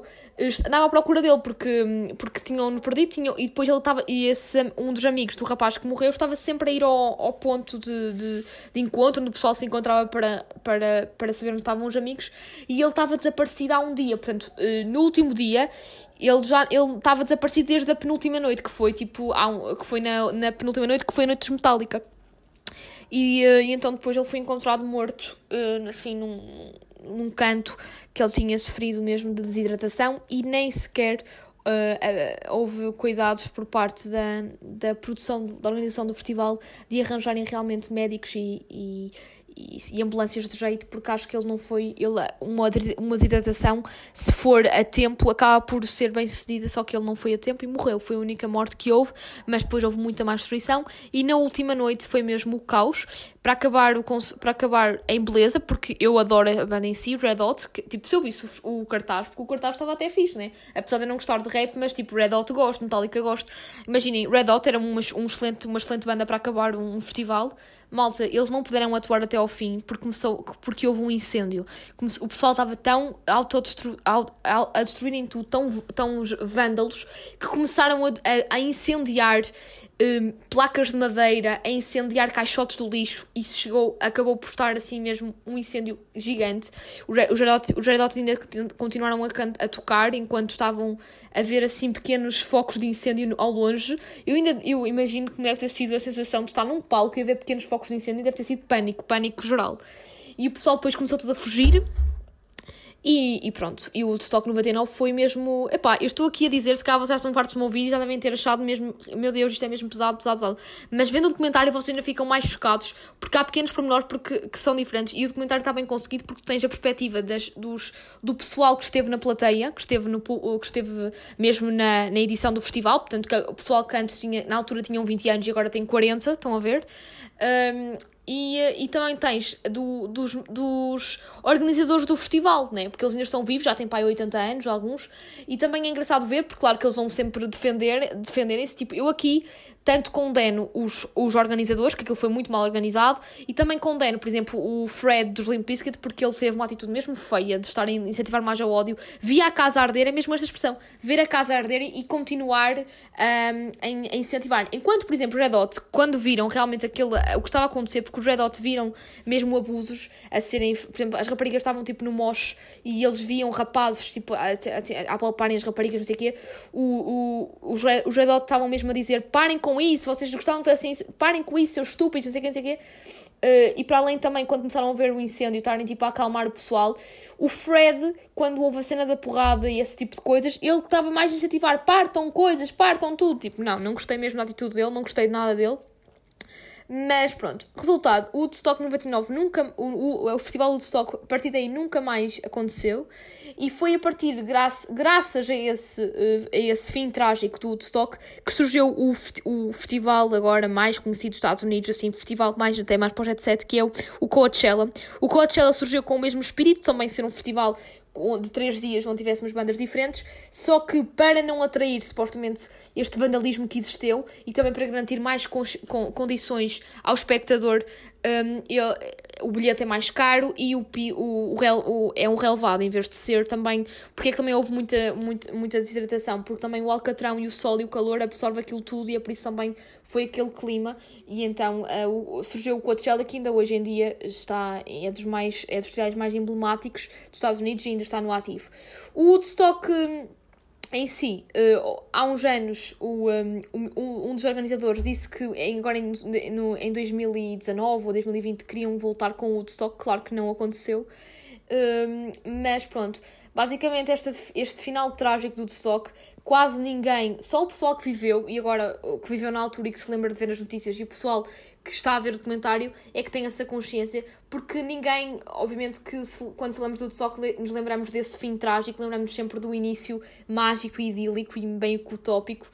andava à procura dele porque, porque tinham-no perdido tinham, e depois ele estava. E esse, um dos amigos do rapaz que morreu estava sempre a ir ao, ao ponto de, de, de encontro, onde o pessoal se encontrava para, para, para saber onde estavam os amigos, e ele estava desaparecido há um dia. Portanto, no último dia, ele já ele estava desaparecido desde a penúltima noite, que foi tipo. Um, que foi na, na penúltima noite, que foi a noite dos. E, uh, e então depois ele foi encontrado morto, uh, assim, num, num canto que ele tinha sofrido mesmo de desidratação e nem sequer uh, houve cuidados por parte da, da produção, da organização do festival de arranjarem realmente médicos e, e e, ambulâncias de jeito, porque acho que ele não foi. Ele, uma, uma desidratação, se for a tempo, acaba por ser bem sucedida, só que ele não foi a tempo e morreu. Foi a única morte que houve, mas depois houve muita mais destruição. E na última noite foi mesmo o caos. Para acabar, o, para acabar em beleza, porque eu adoro a banda em si, Red Hot. Que, tipo, se eu visse o, o cartaz, porque o cartaz estava até fixe, né? Apesar de eu não gostar de rap, mas tipo, Red Hot gosto, Metallica gosto. Imaginem, Red Hot era uma, um excelente, uma excelente banda para acabar um festival malta, eles não puderam atuar até ao fim porque, começou, porque houve um incêndio. O pessoal estava tão autodestru, a destruírem tudo, tão, tão vândalos, que começaram a, a, a incendiar um, placas de madeira, a incendiar caixotes de lixo. E chegou, acabou por estar assim mesmo um incêndio gigante. Os Hot ainda continuaram a, a tocar enquanto estavam a ver assim pequenos focos de incêndio ao longe. Eu ainda eu imagino que deve ter sido a sensação de estar num palco e ver pequenos focos de incêndio, deve ter sido pânico, pânico geral. E o pessoal depois começou tudo a fugir. E, e, pronto, e o Woodstock 99 foi mesmo. Epá, eu estou aqui a dizer, se calhar vocês estão parte do meu vídeo já devem ter achado mesmo, meu Deus, isto é mesmo pesado, pesado, pesado. Mas vendo o documentário vocês ainda ficam mais chocados, porque há pequenos pormenores porque, que são diferentes. E o documentário está bem conseguido porque tens a perspectiva das, dos, do pessoal que esteve na plateia, que esteve, no, que esteve mesmo na, na edição do festival, portanto, que o pessoal que antes tinha, na altura tinham 20 anos e agora tem 40, estão a ver? Um, e, e também tens do, dos, dos organizadores do festival, né? porque eles ainda estão vivos, já têm pai 80 anos, alguns, e também é engraçado ver, porque claro que eles vão sempre defender, defender esse tipo. Eu aqui tanto condeno os, os organizadores, que aquilo foi muito mal organizado, e também condeno, por exemplo, o Fred dos Limp Bizkit, porque ele teve uma atitude mesmo feia de estar a incentivar mais ao ódio, via a casa arder, é mesmo esta expressão, ver a casa arder e continuar um, a, a, incentivar. Enquanto, por exemplo, o Red Hot, quando viram realmente aquele, o que estava a acontecer, porque os Red Hot viram mesmo abusos a serem, por exemplo, as raparigas estavam tipo no mosh e eles viam rapazes tipo a, a, a palparem as raparigas, não sei o quê, o, o, os, os Red Hot estavam mesmo a dizer parem com isso, vocês gostavam de assim, parem com isso, seus estúpidos, não sei o quê, não sei o quê. Uh, e para além também, quando começaram a ver o incêndio, estarem tipo a acalmar o pessoal, o Fred, quando houve a cena da porrada e esse tipo de coisas, ele estava mais a incentivar: partam coisas, partam tudo. Tipo, não, não gostei mesmo da atitude dele, não gostei de nada dele. Mas pronto, resultado, o Woodstock 99 nunca, o, o, o festival Woodstock a partir daí nunca mais aconteceu e foi a partir, graça, graças a esse, a esse fim trágico do Woodstock, que surgiu o, o festival agora mais conhecido dos Estados Unidos, assim, festival mais até mais para o que é o, o Coachella. O Coachella surgiu com o mesmo espírito, também ser um festival de três dias onde tivéssemos bandas diferentes, só que para não atrair supostamente este vandalismo que existiu e também para garantir mais con condições ao espectador, um, eu, o bilhete é mais caro e o, o, o, o, é um relevado em vez de ser também. Porque é que também houve muita, muita, muita desidratação? Porque também o alcatrão e o sol e o calor absorvem aquilo tudo e é por isso também foi aquele clima. E então uh, surgiu o Coachella que ainda hoje em dia está, é dos, mais, é dos mais emblemáticos dos Estados Unidos e ainda está no ativo. O Woodstock em si, uh, há uns anos, o, um, um, um, dos organizadores disse que agora em, no, em 2019 ou 2020 queriam voltar com o Woodstock, claro que não aconteceu, um, mas pronto, basicamente este, este final trágico do Woodstock quase ninguém, só o pessoal que viveu, e agora que viveu na altura e que se lembra de ver as notícias, e o pessoal que está a ver o documentário é que tem essa consciência, porque ninguém, obviamente que se, quando falamos do Woodstock nos lembramos desse fim trágico, lembramos sempre do início mágico e idílico e bem utópico,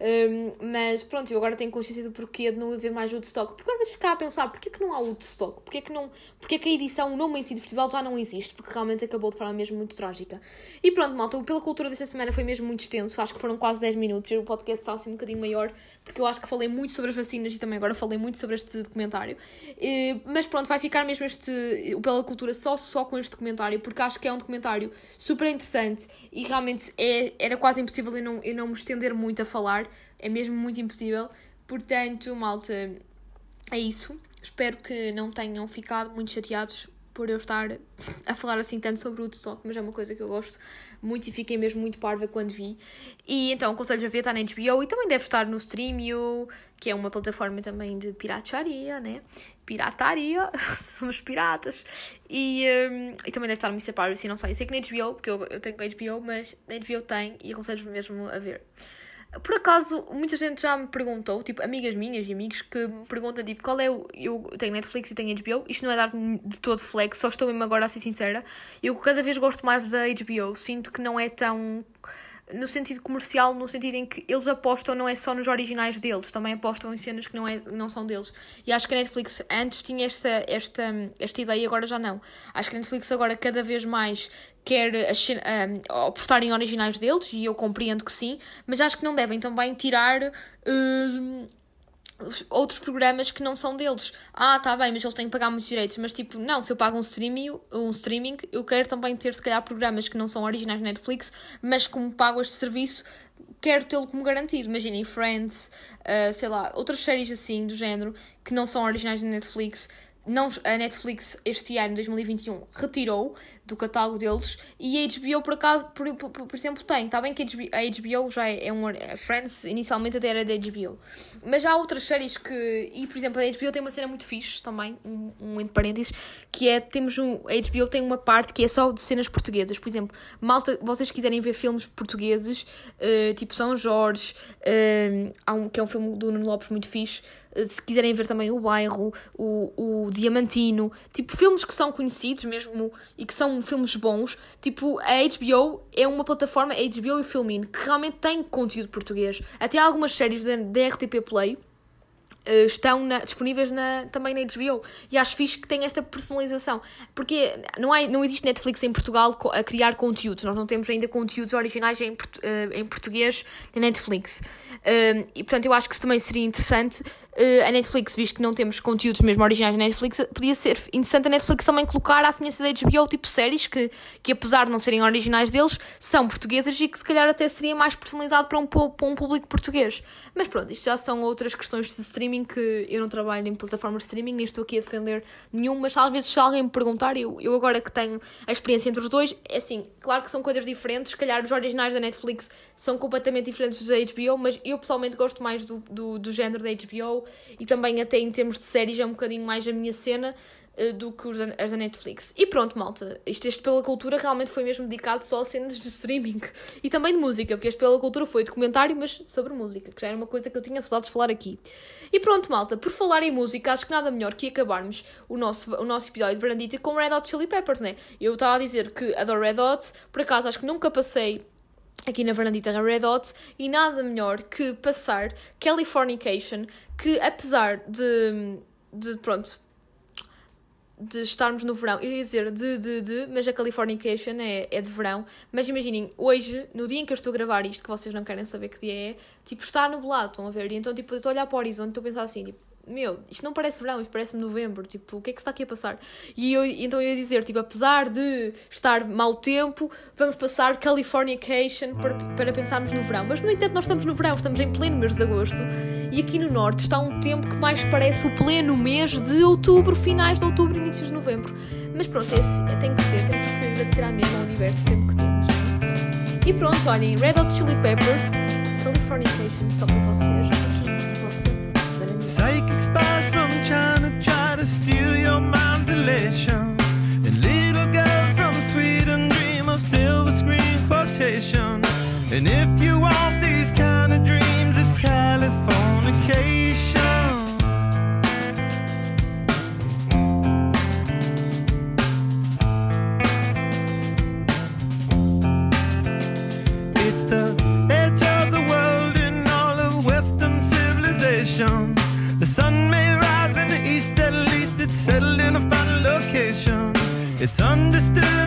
um, mas pronto, eu agora tenho consciência do porquê de não haver mais Woodstock. Porque às vezes ficar a pensar, porquê que não há Woodstock? Porquê que, não, porquê que a edição, o nome em si do festival já não existe? Porque realmente acabou de forma mesmo muito trágica. E pronto, malta, pela cultura desta semana foi mesmo muito extenso, acho que foram quase 10 minutos, o podcast está assim um bocadinho maior, porque eu acho que falei muito sobre as vacinas e também agora falei muito sobre este documentário. E, mas pronto, vai ficar mesmo este, o Pela Cultura só, só com este documentário, porque acho que é um documentário super interessante e realmente é, era quase impossível eu não, eu não me estender muito a falar, é mesmo muito impossível. Portanto, malta, é isso. Espero que não tenham ficado muito chateados por eu estar a falar assim tanto sobre o Woodstock, mas é uma coisa que eu gosto muito e fiquei mesmo muito parva quando vi. E então aconselho a ver, está na HBO e também deve estar no Streamio, que é uma plataforma também de pirataria, né? Pirataria, somos piratas. E, um, e também deve estar no Mr. Piracy, não sei. Eu sei que na HBO, porque eu, eu tenho HBO, mas na HBO tem e aconselho mesmo a ver. Por acaso, muita gente já me perguntou, tipo, amigas minhas e amigos que me perguntam, tipo, qual é o. Eu tenho Netflix e tenho HBO. Isto não é dar de todo flex, só estou mesmo agora a ser sincera. Eu cada vez gosto mais da HBO. Sinto que não é tão no sentido comercial, no sentido em que eles apostam não é só nos originais deles, também apostam em cenas que não, é, não são deles. E acho que a Netflix antes tinha esta, esta, esta ideia, agora já não. Acho que a Netflix agora cada vez mais quer um, apostar em originais deles, e eu compreendo que sim, mas acho que não devem também tirar. Uh, outros programas que não são deles. Ah, tá bem, mas eles têm que pagar muitos direitos. Mas tipo, não, se eu pago um streaming, um streaming, eu quero também ter se calhar programas que não são originais da Netflix, mas como pago este serviço, quero tê-lo como garantido. Imaginem Friends, uh, sei lá, outras séries assim do género que não são originais da Netflix não, a Netflix este ano, 2021, retirou do catálogo deles e a HBO, por acaso, por, por, por exemplo, tem. Está bem que a HBO, já é, é um. A Friends inicialmente até era da HBO. Mas há outras séries que. E, por exemplo, a HBO tem uma cena muito fixe também, um, um entre parênteses, que é. Temos um. A HBO tem uma parte que é só de cenas portuguesas. Por exemplo, malta, vocês quiserem ver filmes portugueses, uh, tipo São Jorge, uh, há um, que é um filme do Nuno Lopes muito fixe se quiserem ver também o bairro, o, o Diamantino, tipo filmes que são conhecidos mesmo e que são filmes bons, tipo a HBO é uma plataforma, a HBO e o Filmin, que realmente tem conteúdo português. Até algumas séries da RTP Play Uh, estão na, disponíveis na, também na HBO. E acho fixe que tem esta personalização. Porque não, há, não existe Netflix em Portugal a criar conteúdos. Nós não temos ainda conteúdos originais em, uh, em português na Netflix. E portanto eu acho que isso também seria interessante. A Netflix, visto que não temos conteúdos mesmo originais na Netflix, podia ser interessante a Netflix também colocar à semelhança da HBO tipo séries que, que apesar de não serem originais deles, são portuguesas e que se calhar até seria mais personalizado para um, para um público português. Mas pronto, isto já são outras questões de streaming que eu não trabalho em plataformas de streaming, nem estou aqui a defender nenhum, mas vezes se alguém me perguntar, eu, eu agora que tenho a experiência entre os dois, é assim, claro que são coisas diferentes, se calhar os originais da Netflix são completamente diferentes dos da HBO, mas eu pessoalmente gosto mais do, do, do género da HBO e também até em termos de séries é um bocadinho mais a minha cena. Eh, do que as da Netflix. E pronto, malta. Isto, este Pela Cultura realmente foi mesmo dedicado só a cenas de streaming. E também de música, porque este Pela Cultura foi documentário, mas sobre música, que já era uma coisa que eu tinha saudades de falar aqui. E pronto, malta. Por falar em música, acho que nada melhor que acabarmos o nosso, o nosso episódio de Verandita com Red Hot Chili Peppers, né? Eu estava a dizer que adoro Red Hot, por acaso acho que nunca passei aqui na Verandita Red Hot e nada melhor que passar Californication, que apesar de, de pronto, de estarmos no verão. Eu ia dizer de, de, de, mas a Californication é, é de verão. Mas imaginem, hoje, no dia em que eu estou a gravar isto, que vocês não querem saber que dia é, tipo, está nublado, estão a ver? E então, tipo, eu estou a olhar para o horizonte e estou a pensar assim, tipo, meu, isto não parece verão, isto parece-me novembro, tipo, o que é que está aqui a passar? E eu, então eu ia dizer, tipo, apesar de estar mau tempo, vamos passar Californication para, para pensarmos no verão. Mas, no entanto, nós estamos no verão, estamos em pleno mês de agosto, e aqui no norte está um tempo que mais parece o pleno mês de outubro, finais de outubro, inícios de novembro. Mas pronto, é, é, tem que ser, temos que agradecer à mesma ao universo o tempo que temos. E pronto, olhem, Red Hot Chili Peppers, Californication, só para vocês, aqui e você. Psychic spies from China try to steal your mind's elation. And little girls from Sweden dream of silver screen quotation. And if you want It's understood